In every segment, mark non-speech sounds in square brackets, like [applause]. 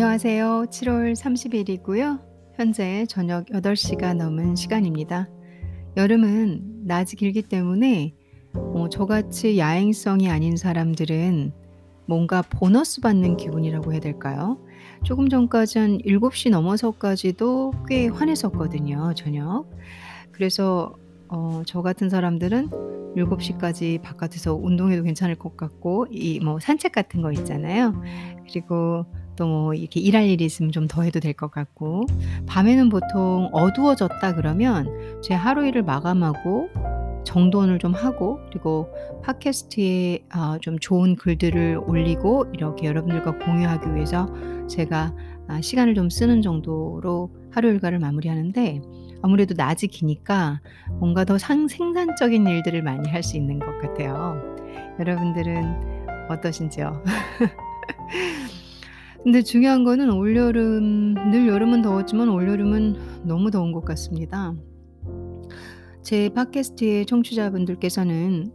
안녕하세요. 7월 30일이고요. 현재 저녁 8시가 넘은 시간입니다. 여름은 낮이 길기 때문에 어, 저같이 야행성이 아닌 사람들은 뭔가 보너스 받는 기분이라고 해야 될까요? 조금 전까지 한 7시 넘어서까지도 꽤 환했었거든요, 저녁. 그래서 어, 저 같은 사람들은 7시까지 바깥에서 운동해도 괜찮을 것 같고, 이 뭐 산책 같은 거 있잖아요. 그리고 또 뭐 이렇게 일할 일이 있으면 좀 더 해도 될 것 같고, 밤에는 보통 어두워졌다 그러면 제 하루 일을 마감하고 정돈을 좀 하고, 그리고 팟캐스트에 아, 좀 좋은 글들을 올리고, 이렇게 여러분들과 공유하기 위해서 제가 아, 시간을 좀 쓰는 정도로 하루 일과를 마무리하는데, 아무래도 낮이 기니까 뭔가 더 상, 생산적인 일들을 많이 할 수 있는 것 같아요. 여러분들은 어떠신지요? [laughs] 근데 중요한 거는 올여름, 늘 여름은 더웠지만 올여름은 너무 더운 것 같습니다. 제 팟캐스트의 청취자분들께서는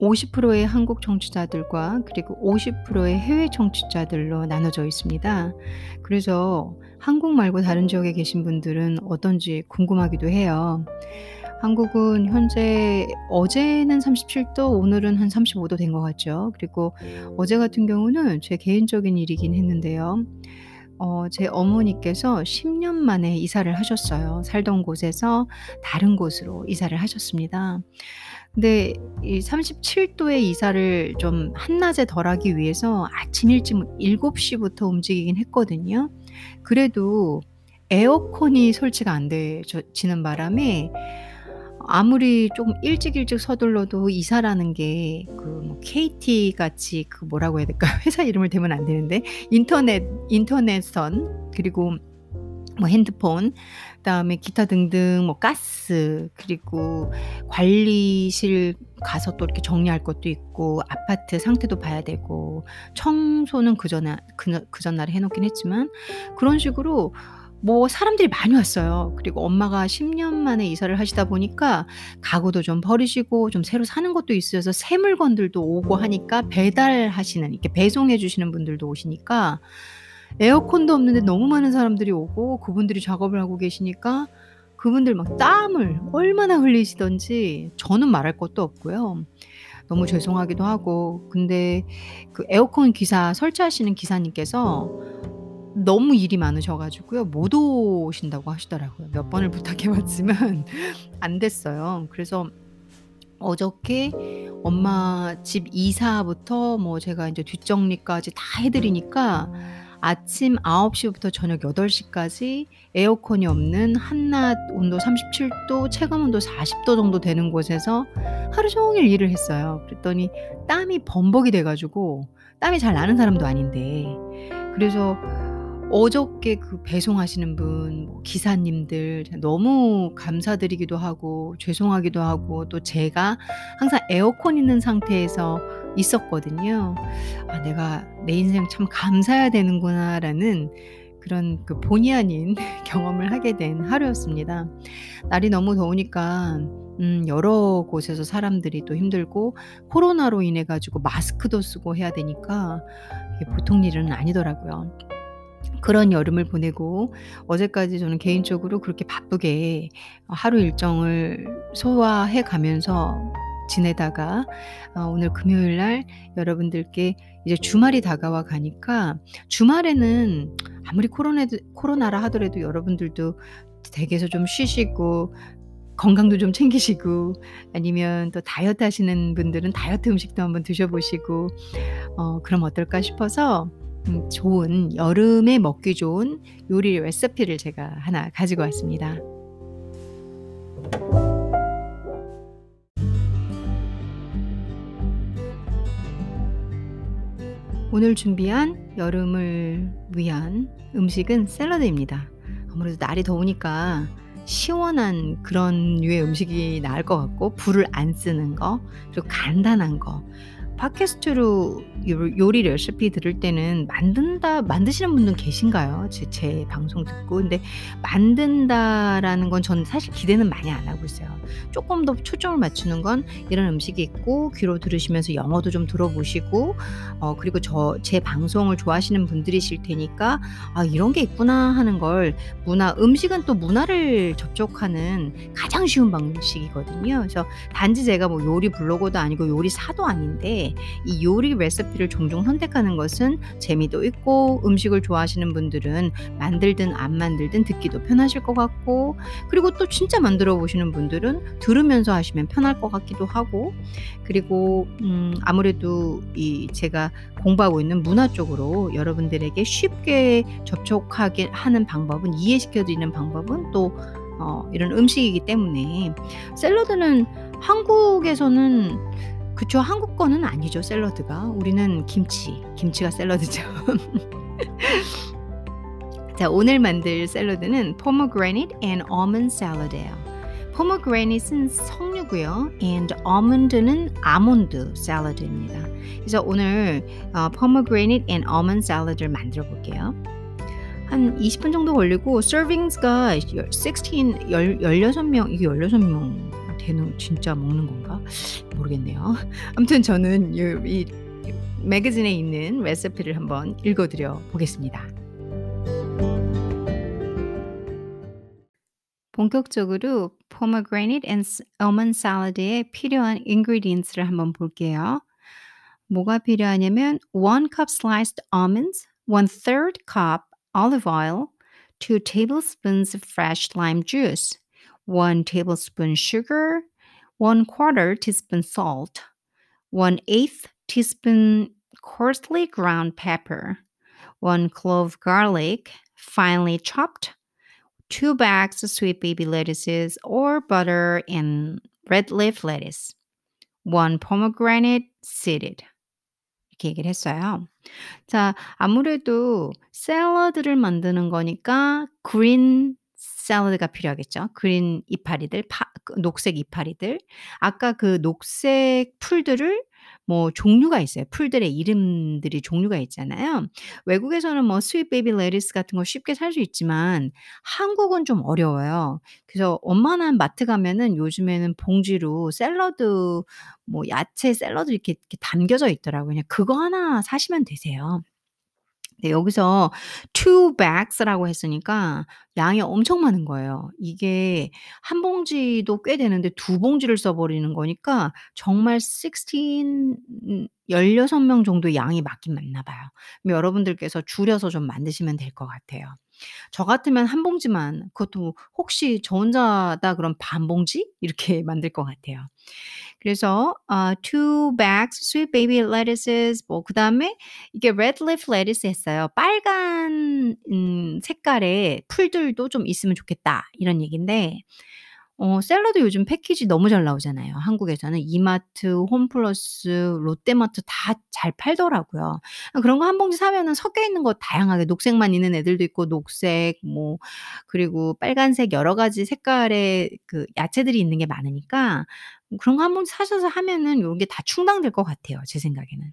50%의 한국 청취자들과 그리고 50%의 해외 청취자들로 나눠져 있습니다. 그래서 한국 말고 다른 지역에 계신 분들은 어떤지 궁금하기도 해요. 한국은 현재 어제는 37도, 오늘은 한 35도 된 것 같죠. 그리고 어제 같은 경우는 제 개인적인 일이긴 했는데요. 어, 제 어머니께서 10년 만에 이사를 하셨어요. 살던 곳에서 다른 곳으로 이사를 하셨습니다. 근데 이 37도의 이사를 좀 한낮에 덜 하기 위해서 아침 일찍 7시부터 움직이긴 했거든요. 그래도 에어컨이 설치가 안 되지는 바람에 아무리 조금 일찍 일찍 서둘러도 이사라는 게 그 뭐 KT 같이 그 뭐라고 해야 될까요? [laughs] 회사 이름을 대면 안 되는데 인터넷 인터넷선 그리고 뭐 핸드폰 그다음에 기타 등등 뭐 가스 그리고 관리실 가서 또 이렇게 정리할 것도 있고 아파트 상태도 봐야 되고 청소는 그 전에 그, 그 전날에 해놓긴 했지만 그런 식으로 뭐 사람들이 많이 왔어요. 그리고 엄마가 10년 만에 이사를 하시다 보니까 가구도 좀 버리시고 좀 새로 사는 것도 있어서 새 물건들도 오고 하니까 배달하시는 이렇게 배송해 주시는 분들도 오시니까 에어컨도 없는데 너무 많은 사람들이 오고 그분들이 작업을 하고 계시니까 그분들 막 땀을 얼마나 흘리시던지 저는 말할 것도 없고요. 너무 죄송하기도 하고 근데 그 에어컨 기사 설치하시는 기사님께서 너무 일이 많으셔 가지고요. 못 오신다고 하시더라고요. 몇 번을 부탁해 봤지만 [laughs] 안 됐어요. 그래서 어저께 엄마 집 이사부터 뭐 제가 인제 뒷정리까지 다 해 드리니까 아침 9 시부터 저녁 8 시까지 에어컨이 없는 한낮 온도 37도 체감 온도 40도 정도 되는 곳에서 하루 종일 일을 했어요. 그랬더니 땀이 범벅이 돼 가지고 땀이 잘 나는 사람도 아닌데 그래서 어저께 그 배송하시는 분, 뭐 기사님들 너무 감사드리기도 하고 죄송하기도 하고 또 제가 항상 에어컨 있는 상태에서 있었거든요. '아 내가 내 인생 참 감사해야 되는구나.'라는 그런 그 본의 아닌 [laughs] 경험을 하게 된 하루였습니다. 날이 너무 더우니까 음 여러 곳에서 사람들이 또 힘들고 코로나로 인해 가지고 마스크도 쓰고 해야 되니까 보통 일은 아니더라고요. 그런 여름을 보내고 어제까지 저는 개인적으로 그렇게 바쁘게 하루 일정을 소화해 가면서 지내다가 어 오늘 금요일 날 여러분들께 이제 주말이 다가와 가니까 주말에는 아무리 코로나도 코로나라 하더라도 여러분들도 댁에서 좀 쉬시고 건강도 좀 챙기시고 아니면 또 다이어트 하시는 분들은 다이어트 음식도 한번 드셔 보시고 어 그럼 어떨까 싶어서 음 좋은 여름에 먹기 좋은 요리 레시피를 제가 하나 가지고 왔습니다. 오늘 준비한 여름을 위한 음식은 샐러드입니다. 아무래도 날이 더우니까 시원한 그런 류의 음식이 나을 것 같고 불을 안 쓰는 거 그리고 간단한 거 팟캐스트로 요 요리 레시피 들을 때는 만든다 만드시는 분들 계신가요? 제 제 방송 듣고. 근데 만든다라는 건 저는 사실 기대는 많이 안 하고 있어요. 쪼끔 더 초점을 맞추는 건 이런 음식이 있고 귀로 들으시면서 영어도 좀 들어보시고 어 그리고 저 제 방송을 좋아하시는 분들이실 테니까 '아 이런 게 있구나.' 하는 걸 문화 음식은 또 문화를 접촉하는 가장 쉬운 방식이거든요. 그래서 단지 제가 뭐 요리 블로거도 아니고 요리사도 아닌데 이 요리 레시피를 종종 선택하는 것은 재미도 있고 음식을 좋아하시는 분들은 만들든 안 만들든 듣기도 편하실 것 같고 그리고 또 진짜 만들어 보시는 분들은 들으면서 하시면 편할 것 같기도 하고 그리고 음 아무래도 이 제가 공부하고 있는 문화 쪽으로 여러분들에게 쉽게 접촉하게 하는 방법은 이해시켜 드리는 방법은 또 어 이런 음식이기 때문에 샐러드는 한국에서는 그쵸. 한국 거는 아니죠 샐러드가. 우리는 김치, 김치가 샐러드죠. [laughs] 자 오늘 만들 샐러드는 pomegranate and almond salad예요. pomegranate은 석류고요. and almond는 아몬드 샐러드입니다. 그래서 오늘 어 pomegranate and almond salad를 만들어 볼게요. 한 20분 정도 걸리고 servings가 열16열 16명 이게 16명 되는 진짜 먹는 건가? 모르겠네요. 아무튼 저는 요이 매거진에 있는 레시피를 한번 읽어 드려 보겠습니다. 본격적으로 pomegranate and almond salad에 필요한 ingredients를 한번 볼게요. 뭐가 필요하냐면 1 cup sliced almonds, 1/3 cup olive oil, 2 tablespoons fresh lime juice, 1 tablespoon sugar, 1/4 teaspoon salt, 1/8 teaspoon coarsely ground pepper, 1 clove garlic, finely chopped, 2 bags of sweet baby lettuces or butter and red leaf lettuce, 1 pomegranate seeded. 이렇게 얘기를 했어요. 자 아무래도 샐러드를 만드는 거니까 green 샐러드가 필요하겠죠. 그린 이파리들, 파그 녹색 이파리들. 아까 그 녹색 풀들을 뭐 종류가 있어요. 풀들의 이름들이 종류가 있잖아요. 외국에서는 뭐 sweet baby lettuce 같은 거 쉽게 살 수 있지만 한국은 좀 어려워요. 그래서 웬만한 마트 가면은 요즘에는 봉지로 샐러드 뭐 야채 샐러드 이렇게, 이렇게 담겨져 있더라고요. 그냥 그거 하나 사시면 되세요. 네 여기서 2 bags라고 했으니까 양이 엄청 많은 거예요. 이게 한 봉지도 꽤 되는데 두 봉지를 써 버리는 거니까 정말 16 음 16 명 정도의 양이 맞긴 맞나 봐요. 여러분들께서 줄여서 좀 만드시면 될 것 같아요. 저 같으면 한 봉지만 그것도 혹시 저 혼자다 그럼 반 봉지 이렇게 [laughs] 만들 것 같아요. 그래서 어2 bags sweet baby lettuces 뭐 그다음에 이게 red leaf lettuce 했어요. 빨간 음 색깔의 풀들도 좀 있으면 좋겠다 이런 얘긴데 어 샐러드 요즘 패키지 너무 잘 나오잖아요. 한국에서는 이마트, 홈플러스, 롯데마트 다 잘 팔더라고요. 아 그런 거 한 봉지 사면은 섞여 있는 거 다양하게 녹색만 있는 애들도 있고 녹색 뭐 그리고 빨간색 여러 가지 색깔의 그 야채들이 있는 게 많으니까 그런 거 한 봉지 사셔서 하면은 요게 다 충당될 것 같아요, 제 생각에는.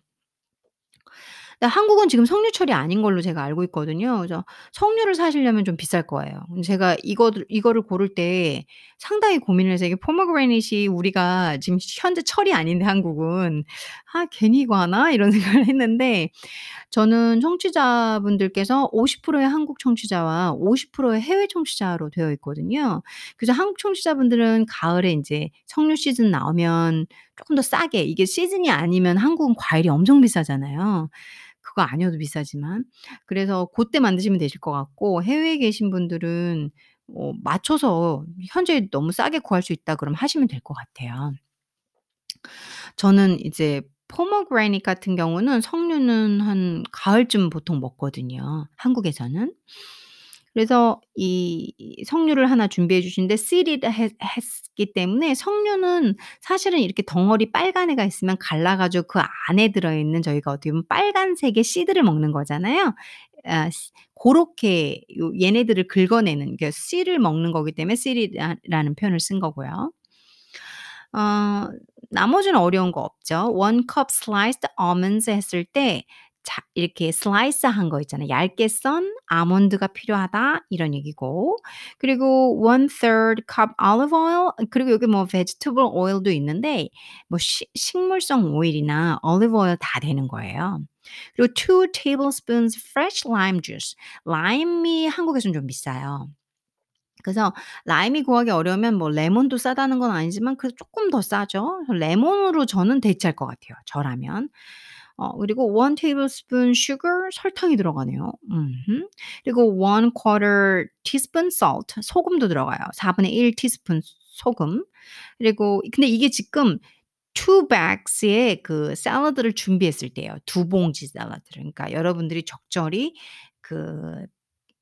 근데 한국은 지금 석류철이 아닌 걸로 제가 알고 있거든요. 그래서 석류를 사시려면 좀 비쌀 거예요. 제가 이거를 이거를 고를 때 상당히 고민을 해서 이게 포메그라네이트이 우리가 지금 현재 철이 아닌데 한국은 '아 괜히 이거 하나?' 이런 [laughs] 생각을 했는데 저는 청취자분들께서 50%의 한국 청취자와 50%의 해외 청취자로 되어 있거든요. 그래서 한국 청취자분들은 가을에 인제 석류 시즌 나오면 쪼끔 더 싸게 이게 시즌이 아니면 한국은 과일이 엄청 비싸잖아요. 그거 아니어도 비싸지만. 그래서 고때 만드시면 되실 것 같고 해외에 계신 분들은 어 맞춰서 현재 너무 싸게 구할 수 있다 그러면 하시면 될 것 같아요. 저는 이제 pomegranate 같은 경우는 석류는 한 가을쯤 보통 먹거든요, 한국에서는. 그래서 이 석류를 하나 준비해 주시는데 했 했기 때문에 석류는 사실은 이렇게 덩어리 빨간 애가 있으면 갈라 가지고 그 안에 들어 있는 저희가 어떻게 보면 빨간색의 seed를 먹는 거잖아요. 아요 얘네들을 긁어내는 그 씨를 먹는 거기 때문에 seeded 아 라는 표현을 쓴 거고요. 어 나머지는 어려운 거 없죠. one cup sliced almonds 했을 때 자 이렇게 슬라이스한 거 있잖아요. 얇게 썬 아몬드가 필요하다 이런 얘기고 그리고 one third cup olive oil 그리고 여기 뭐 vegetable oil도 있는데 뭐 시, 식물성 오일이나 olive oil 다 되는 거예요. 그리고 two tablespoons fresh lime juice. 라임이 한국에서는 좀 비싸요. 그래서 라임이 구하기 어려우면 뭐 레몬도 싸다는 건 아니지만 그래도 쪼끔 더 싸죠. 레몬으로 저는 대체할 것 같아요, 저라면. 어 그리고 1 tablespoon sugar 설탕이 들어가네요. 음흠. 그리고 1 quarter teaspoon salt 소금도 들어가요. 4분의 1 티스푼 소금. 그리고 근데 이게 지금 2 bags의 그 샐러드를 준비했을 때예요. 두 봉지 샐러드를. 그러니까 여러분들이 적절히 그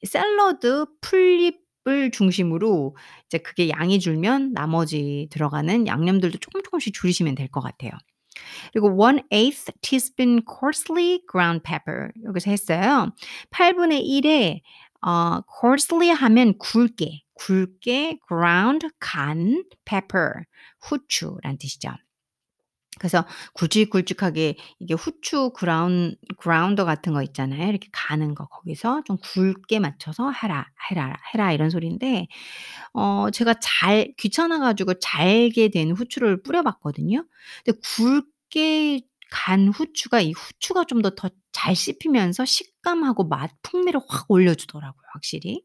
샐러드 풀잎 을 중심으로 이제 그게 양이 줄면 나머지 들어가는 양념들도 쪼끔 쪼끔씩 줄이시면 될 것 같아요. 그리고 1/8 teaspoon coarsely ground pepper 여기서 했어요. 8분의 1에 어 coarsely 하면 굵게, 굵게 ground 간 pepper 후추란 뜻이죠. 그래서 굵직굵직하게 이게 후추 그라운 그라운더 같은 거 있잖아요. 이렇게 가는 거 거기서 좀 굵게 맞춰서 해라, 해라, 해라 이런 소리인데 어 제가 잘 귀찮아 가지고 잘게 된 후추를 뿌려 봤거든요. 근데 굵게 간 후추가 이 후추가 좀 더 더 잘 씹히면서 식감하고 맛 풍미를 확 올려주더라고요 확실히.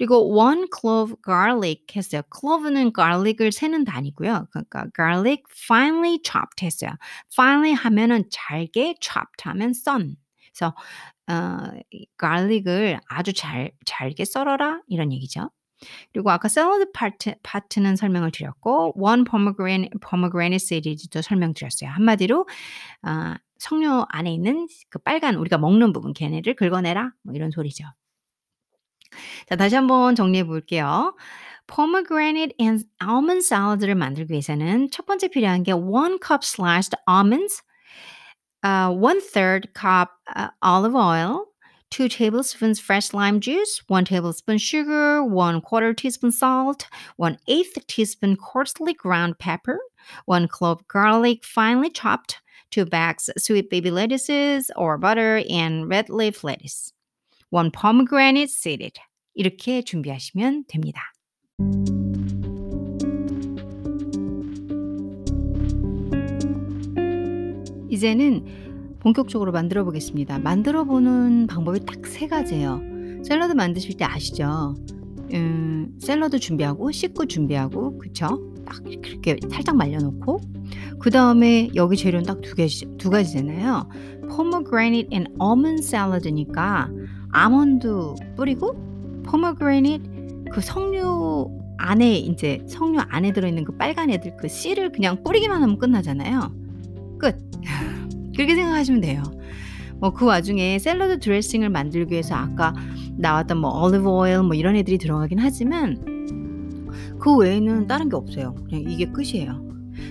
그리고 1 clove garlic 했어요. clove는 garlic을 세는 단위고요. 그러니까 garlic finely chopped 했어요. finely 하면은 잘게 chopped 하면 썬. 그래서 어 garlic을 아주 잘 잘게 썰어라 이런 얘기죠. 그리고 아까 샐러드 파트 파트는 설명을 드렸고 one pomegranate pomegranate seeds도 설명드렸어요. 한마디로 아 석류 안에 있는 그 빨간 우리가 먹는 부분 걔네를 긁어내라 뭐 이런 소리죠. 자, 다시 한번 정리해 볼게요. pomegranate and almond 사라드를 만들기 위해서는 첫 번째 필요한 게 1 cup sliced almonds, uh, 1 third cup uh, olive oil, 2 tablespoons fresh lime juice, 1 tablespoon sugar, 1 quarter teaspoon salt, 1 eighth teaspoon coarsely ground pepper, 1 clove garlic finely chopped, 2 bags sweet baby lettuces or butter, and red leaf lettuce. 1 pomegranate seeded. 이렇게 준비하시면 됩니다. 이제는 본격적으로 만들어 보겠습니다. 만들어 보는 방법이 딱 세 가지예요. 샐러드 만드실 때 아시죠? 음, 샐러드 준비하고 씻고 준비하고 그쵸? 딱 그렇게 살짝 말려놓고 그 다음에 여기 재료는 딱 두 가지 두 가지잖아요. pomegranate and almond salad니까 아몬드 뿌리고 pomegranate 그 석류 안에 이제 석류 안에 들어있는 그 빨간 애들 그 씨를 그냥 뿌리기만 하면 끝나잖아요. 끝. [laughs] 그렇게 생각하시면 돼요. 뭐 그 와중에 샐러드 드레싱을 만들기 위해서 아까 나왔던 뭐 올리브 오일 뭐 이런 애들이 들어가긴 하지만 그 외에는 다른 게 없어요. 그냥 이게 끝이에요.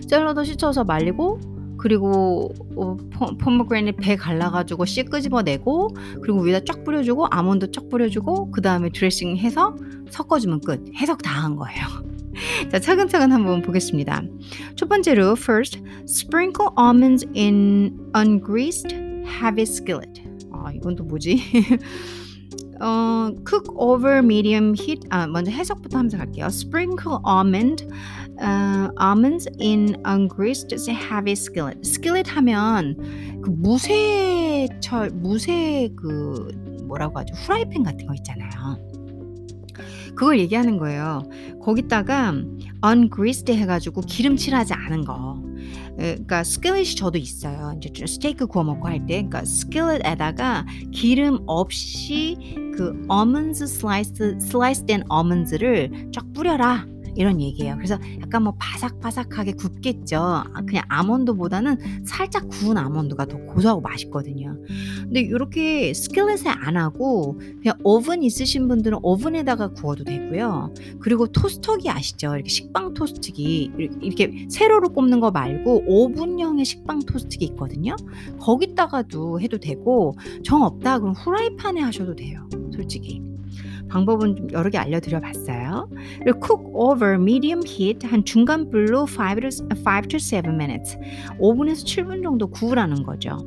샐러드 씻어서 말리고 그리고 어포 pomegranate 배 갈라 가지고 씨 끄집어내고 그리고 위에다 쫙 뿌려 주고 아몬드 쫙 뿌려 주고 그 다음에 드레싱 해서 섞어 주면 끝. 해석 다 한 거예요. [laughs] 자, 차근차근 한번 보겠습니다. 첫 번째로 first sprinkle almonds in ungreased heavy skillet. 아, 이건 또 뭐지? [laughs] 어, cook over medium heat. 아, 먼저 해석부터 하면서 갈게요. Sprinkle almond, uh, almonds in ungreased heavy skillet. skillet 하면 그 무쇠철, 무쇠 그 뭐라고 하죠? 후라이팬 같은 거 있잖아요. 그걸 얘기하는 거예요. 거기다가 ungreased 해가지고 기름칠하지 않은 거. 그러니까 skillet이 저도 있어요. 이제 스테이크 구워 먹고 할 때, 그러니까 skillet에다가 기름 없이 그 almonds sliced sliced almonds를 쫙 뿌려라. 이런 얘기예요. 그래서 약간 뭐 바삭바삭하게 굽겠죠. 아, 그냥 아몬드보다는 살짝 구운 아몬드가 더 고소하고 맛있거든요. 근데 이렇게 skillet에 안 하고 그냥 오븐 있으신 분들은 오븐에다가 구워도 되고요. 그리고 토스터기 아시죠? 이렇게 식빵 토스트기 이렇게 세로로 꼽는 거 말고 오븐형의 식빵 토스트기 있거든요. 거기다가도 해도 되고 정 없다 그럼 후라이팬에 하셔도 돼요. 솔직히. 방법은 좀 여러 개 알려드려 봤어요. 그리고 cook over medium heat 한 중간 불로 5 to, 5 to 7 minutes 5분에서 7분 정도 구우라는 거죠.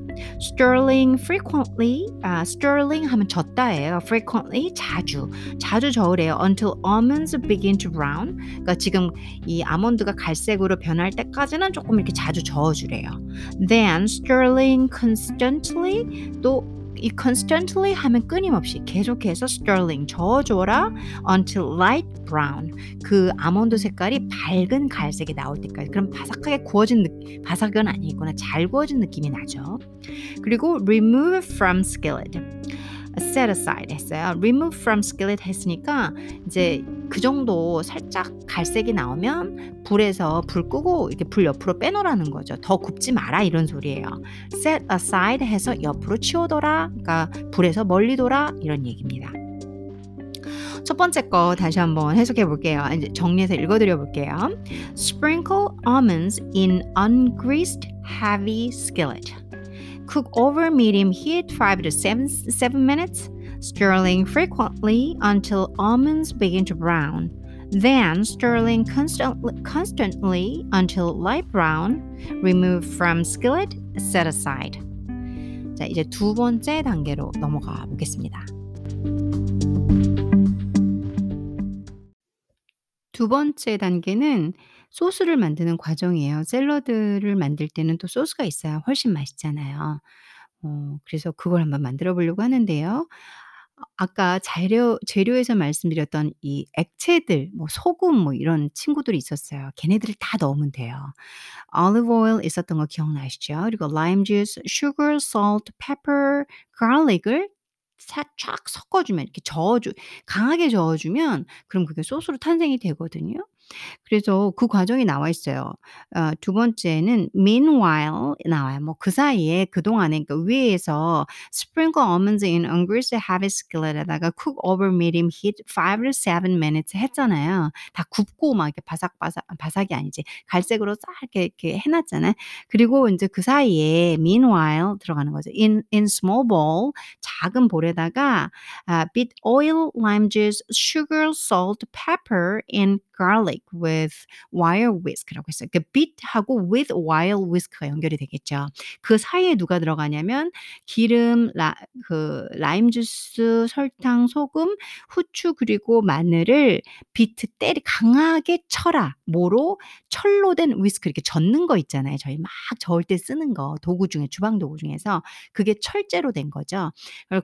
stirring frequently 아, stirring 하면 젓다예요. frequently 자주 자주 저으래요. until almonds begin to brown 그러니까 지금 이 아몬드가 갈색으로 변할 때까지는 조금 이렇게 자주 저어주래요. then stirring constantly 또 이 constantly 하면 끊임없이 계속해서 stirring 저어줘라 until light brown. 그 아몬드 색깔이 밝은 갈색이 나올 때까지. 그럼 바삭하게 구워진 느낌 바삭은 아니구나. 잘 구워진 느낌이 나죠. 그리고 remove from skillet set aside 했어요. remove from skillet 했으니까 이제 그 정도 살짝 갈색이 나오면 불에서 불 끄고 이렇게 불 옆으로 빼놓으라는 거죠. 더 굽지 마라 이런 소리예요. set aside 해서 옆으로 치워둬라. 그러니까 불에서 멀리 둬라 이런 얘기입니다. 첫 번째 거 다시 한번 해석해 볼게요. 이제 정리해서 읽어 드려 볼게요. Sprinkle almonds in ungreased heavy skillet. Cook over medium heat 5 to 7, 7 minutes, stirring frequently until almonds begin to brown. Then stirring constantly, constantly until light brown. Remove from skillet, set aside. 자, 이제 두 번째 단계로 넘어가 보겠습니다. 두 번째 단계는 소스를 만드는 과정이에요. 샐러드를 만들 때는 또 소스가 있어야 훨씬 맛있잖아요. 어 그래서 그걸 한번 만들어 보려고 하는데요. 어 아까 재료 재료에서 말씀드렸던 이 액체들 뭐 소금 뭐 이런 친구들이 있었어요. 걔네들을 다 넣으면 돼요. olive oil 있었던 거 기억나시죠? 그리고 lime juice, sugar, salt, pepper, garlic을 싹 섞어 주면 이렇게 저어 주 강하게 저어 주면 그럼 그게 소스로 탄생이 되거든요. 그래서 그 과정이 나와 있어요. 어두 번째는 meanwhile 나와요. 뭐 그 사이에 그동안에 그러니까 위에서 sprinkle almonds in ungreased heavy skillet에다가 cook over medium heat 5 to 7 minutes 했잖아요. 다 굽고 막 이렇게 바삭바삭 바삭이 아니지 갈색으로 싹 이렇게 이렇게 해 놨잖아요. 그리고 인제 그 사이에 meanwhile 들어가는 거죠. in in small bowl 작은 볼에다가 아 beat oil, lime juice, sugar, salt, pepper and garlic with wire whisk라고 했어요. 그 beat하고 with wire whisk가 연결이 되겠죠. 그 사이에 누가 들어가냐면 기름, 라, 그 라임 주스, 설탕, 소금, 후추 그리고 마늘을 비트 때리 강하게 쳐라. 뭐로 철로 된 위스크 이렇게 젓는 거 있잖아요. 저희 막 저을 때 쓰는 거 도구 중에 주방 도구 중에서 그게 철제로 된 거죠.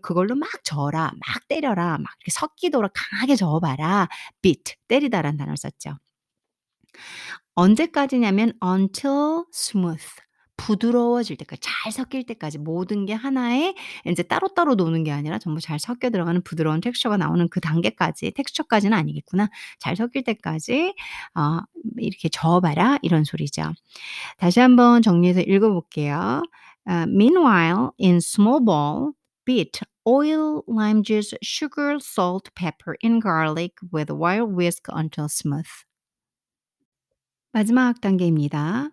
그걸로 막 저어라, 막 때려라, 막 이렇게 섞이도록 강하게 저어봐라. beat 때리다라는 단어를 썼죠. 언제까지냐면 until smooth. 부드러워질 때까지 잘 섞일 때까지 모든 게 하나에 인제 따로따로 노는 게 아니라 전부 잘 섞여 들어가는 부드러운 텍스처가 나오는 그 단계까지 텍스처까지는 아니겠구나. 잘 섞일 때까지 어 이렇게 저어 봐라 이런 소리죠. 다시 한번 정리해서 읽어 볼게요. 어 meanwhile in small bowl beat oil, lime juice, sugar, salt, pepper and garlic with wire whisk until smooth. 마지막 단계입니다.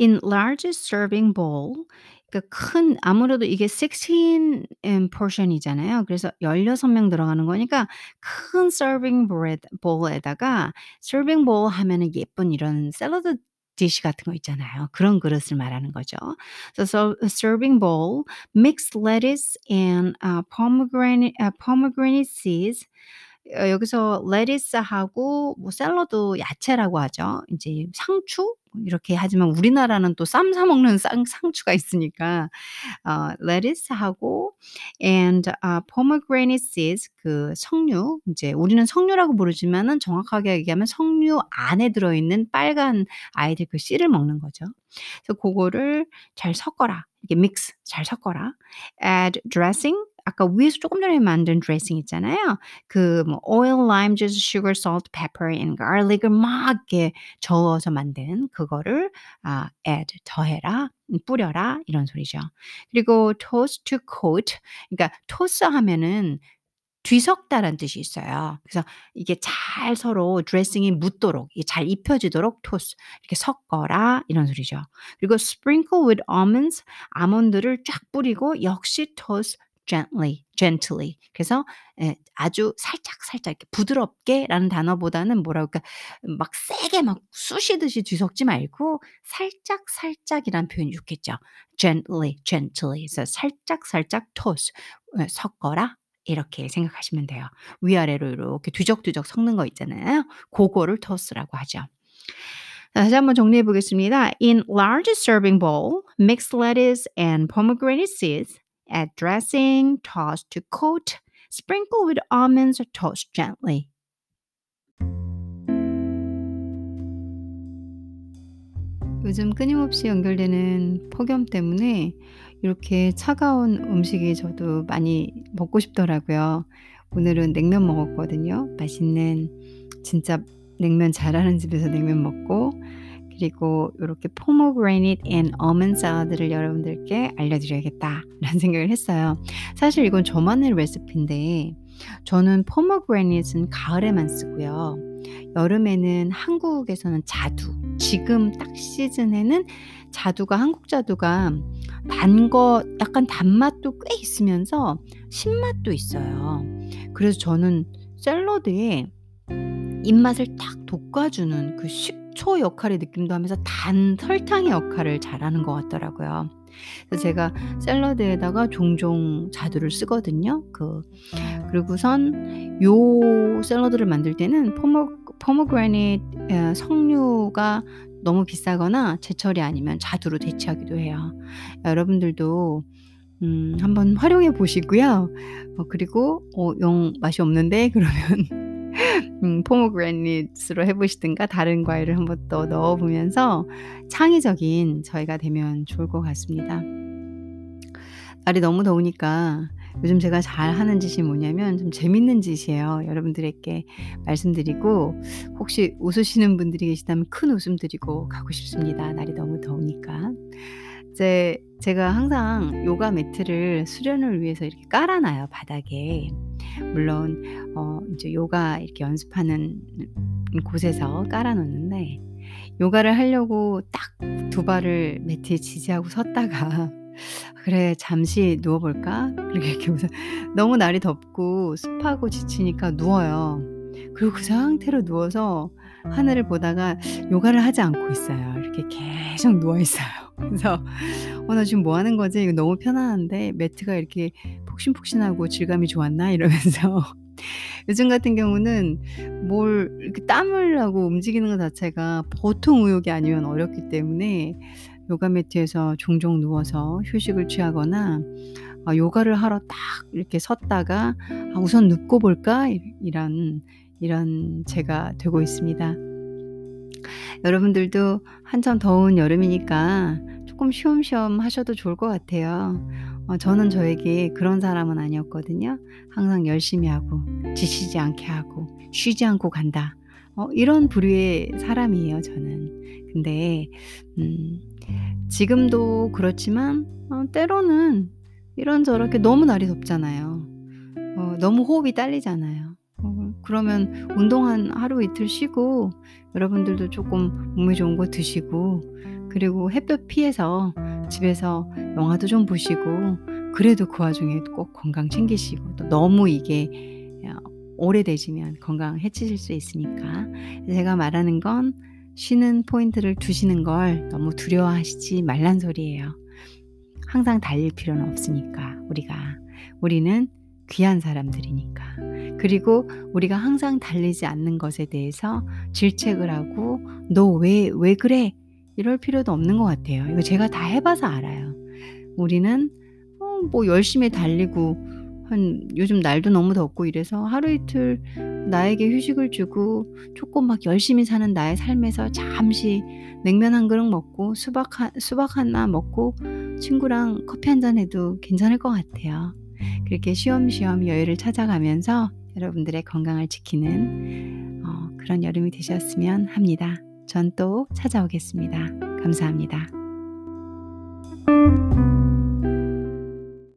In large serving bowl 그러니까 큰 아무래도 이게 16 음 portion이잖아요. 그래서 16명 들어가는 거니까 큰 serving bowl bowl에다가 serving bowl 하면은 예쁜 이런 샐러드 디시 같은 거 있잖아요. 그런 그릇을 말하는 거죠. So, so serving bowl, mix lettuce and uh, pomegranate, uh, pomegranate seeds. 어 여기서 lettuce하고 뭐 샐러드 야채라고 하죠. 인제 상추 이렇게 하지만 우리나라는 또 쌈 사 먹는 쌍 상추가 있으니까 어 lettuce하고 and uh, pomegranate seeds 그 석류 인제 우리는 석류라고 부르지만은 정확하게 얘기하면 석류 안에 들어 있는 빨간 아이들 그 씨를 먹는 거죠. 그래서 고거를 잘 섞어라. 이렇게 믹스 잘 섞어라. add dressing 아까 위에서 조금 전에 만든 드레싱 있잖아요. 그뭐 oil, lime juice, sugar, salt, pepper and garlic을 막 이렇게 저어서 만든 그거를 아 add 더해라. 뿌려라 이런 소리죠. 그리고 toast to coat 그러니까 toss 하면은 뒤섞다라는 뜻이 있어요. 그래서 이게 잘 서로 드레싱이 묻도록 잘 입혀지도록 토스 이렇게 섞어라 이런 소리죠. 그리고 sprinkle with almonds 아몬드를 쫙 뿌리고 역시 토스 gently, gently. 그래서 예, 아주 살짝 살짝 이렇게 부드럽게라는 단어보다는 뭐라 그럴까 막 세게 막 쑤시듯이 뒤섞지 말고 살짝 살짝이란 표현이 좋겠죠. gently, gently. 그래서 살짝 살짝 toss 예, 섞어라. 이렇게 생각하시면 돼요. 위아래로 이렇게 뒤적뒤적 섞는 거 있잖아요. 고거를 toss라고 하죠. 다시 한번 정리해 보겠습니다. In large serving bowl, mix lettuce and pomegranate seeds. Add dressing, toss to coat. Sprinkle with almonds, toast gently. 요즘 끊임없이 연결되는 폭염 때문에 이렇게 차가운 음식이 저도 많이 먹고 싶더라고요. 오늘은 냉면 먹었거든요. 맛있는 진짜 냉면 잘하는 집에서 냉면 먹고 그리고 이렇게 pomegranate and almond salad를 여러분들께 알려드려야겠다라는 [laughs] 생각을 했어요. 사실 이건 저만의 레시피인데 저는 pomegranate은 가을에만 쓰고요. 여름에는 한국에서는 자두, 지금 딱 시즌에는 자두가 한국 자두가 단 거 약간 단맛도 꽤 있으면서 신맛도 있어요. 그래서 저는 샐러드에 입맛을 딱 돋궈주는 그식 초 역할의 느낌도 하면서 단 설탕의 역할을 잘하는 것 같더라고요. 그래서 제가 샐러드에다가 종종 자두를 쓰거든요. 그 그리고선 요 샐러드를 만들 때는 포모 포모그라닛 석류가 너무 비싸거나 제철이 아니면 자두로 대체하기도 해요. 여러분들도 음, 한번 활용해 보시고요. 어, 그리고 어, 영 맛이 없는데 [laughs] 그러면 음, 포모그래닛으로 해보시든가 다른 과일을 한번 더 넣어보면서 창의적인 저희가 되면 좋을 것 같습니다. 날이 너무 더우니까 요즘 제가 잘 하는 짓이 뭐냐면 좀 재밌는 짓이에요. 여러분들에게 말씀드리고 혹시 웃으시는 분들이 계시다면 큰 웃음 드리고 가고 싶습니다. 날이 너무 더우니까. 이제 제가 항상 요가 매트를 수련을 위해서 이렇게 깔아놔요 바닥에. 물론 어 이제 요가 이렇게 연습하는 곳에서 깔아 놓는데 요가를 하려고 딱 두 발을 매트에 지지하고 섰다가 [laughs] '그래 잠시 누워 볼까?' 그렇게 우선 [laughs] 너무 날이 덥고 습하고 지치니까 누워요. 그리고 그 상태로 누워서 하늘을 보다가 요가를 하지 않고 있어요. 이렇게 계속 누워 있어요. 그래서 '어 나 지금 뭐 하는 거지? 이거 너무 편안한데 매트가 이렇게 폭신폭신하고 질감이 좋았나?' 이러면서 [laughs] 요즘 같은 경우는 뭘 이렇게 땀을 나고 움직이는 것 자체가 보통 의욕이 아니면 어렵기 때문에 요가 매트에서 종종 누워서 휴식을 취하거나 아 요가를 하러 딱 이렇게 섰다가 '아 우선 눕고 볼까?' 이런 이런 제가 되고 있습니다. 여러분들도 한참 더운 여름이니까 조금 쉬엄쉬엄 하셔도 좋을 것 같아요. 어 저는 저에게 그런 사람은 아니었거든요. 항상 열심히 하고 지치지 않게 하고 쉬지 않고 간다. 어 이런 부류의 사람이에요 저는. 근데 음 지금도 그렇지만 어 때로는 이런저렇게 너무 날이 덥잖아요. 어 너무 호흡이 딸리잖아요. 어 그러면 운동 한 하루 이틀 쉬고 여러분들도 조금 몸에 좋은 거 드시고 그리고 햇볕 피해서 집에서 영화도 좀 보시고 그래도 그 와중에 꼭 건강 챙기시고 또 너무 이게 어 오래되시면 건강 해치실 수 있으니까 제가 말하는 건 쉬는 포인트를 두시는 걸 너무 두려워하시지 말란 소리예요. 항상 달릴 필요는 없으니까 우리가 우리는 귀한 사람들이니까. 그리고 우리가 항상 달리지 않는 것에 대해서 질책을 하고 "너 왜왜 그래?" 이럴 필요도 없는 것 같아요. 이거 제가 다 해 봐서 알아요. 우리는 어뭐 열심히 달리고 한 요즘 날도 너무 덥고 이래서 하루 이틀 나에게 휴식을 주고 조금 막 열심히 사는 나의 삶에서 잠시 냉면 한 그릇 먹고 수박 한 수박 하나 먹고 친구랑 커피 한 잔 해도 괜찮을 것 같아요. 그렇게 쉬엄쉬엄 여유를 찾아가면서 여러분들의 건강을 지키는 어 그런 여름이 되셨으면 합니다. 전 또 찾아오겠습니다. 감사합니다.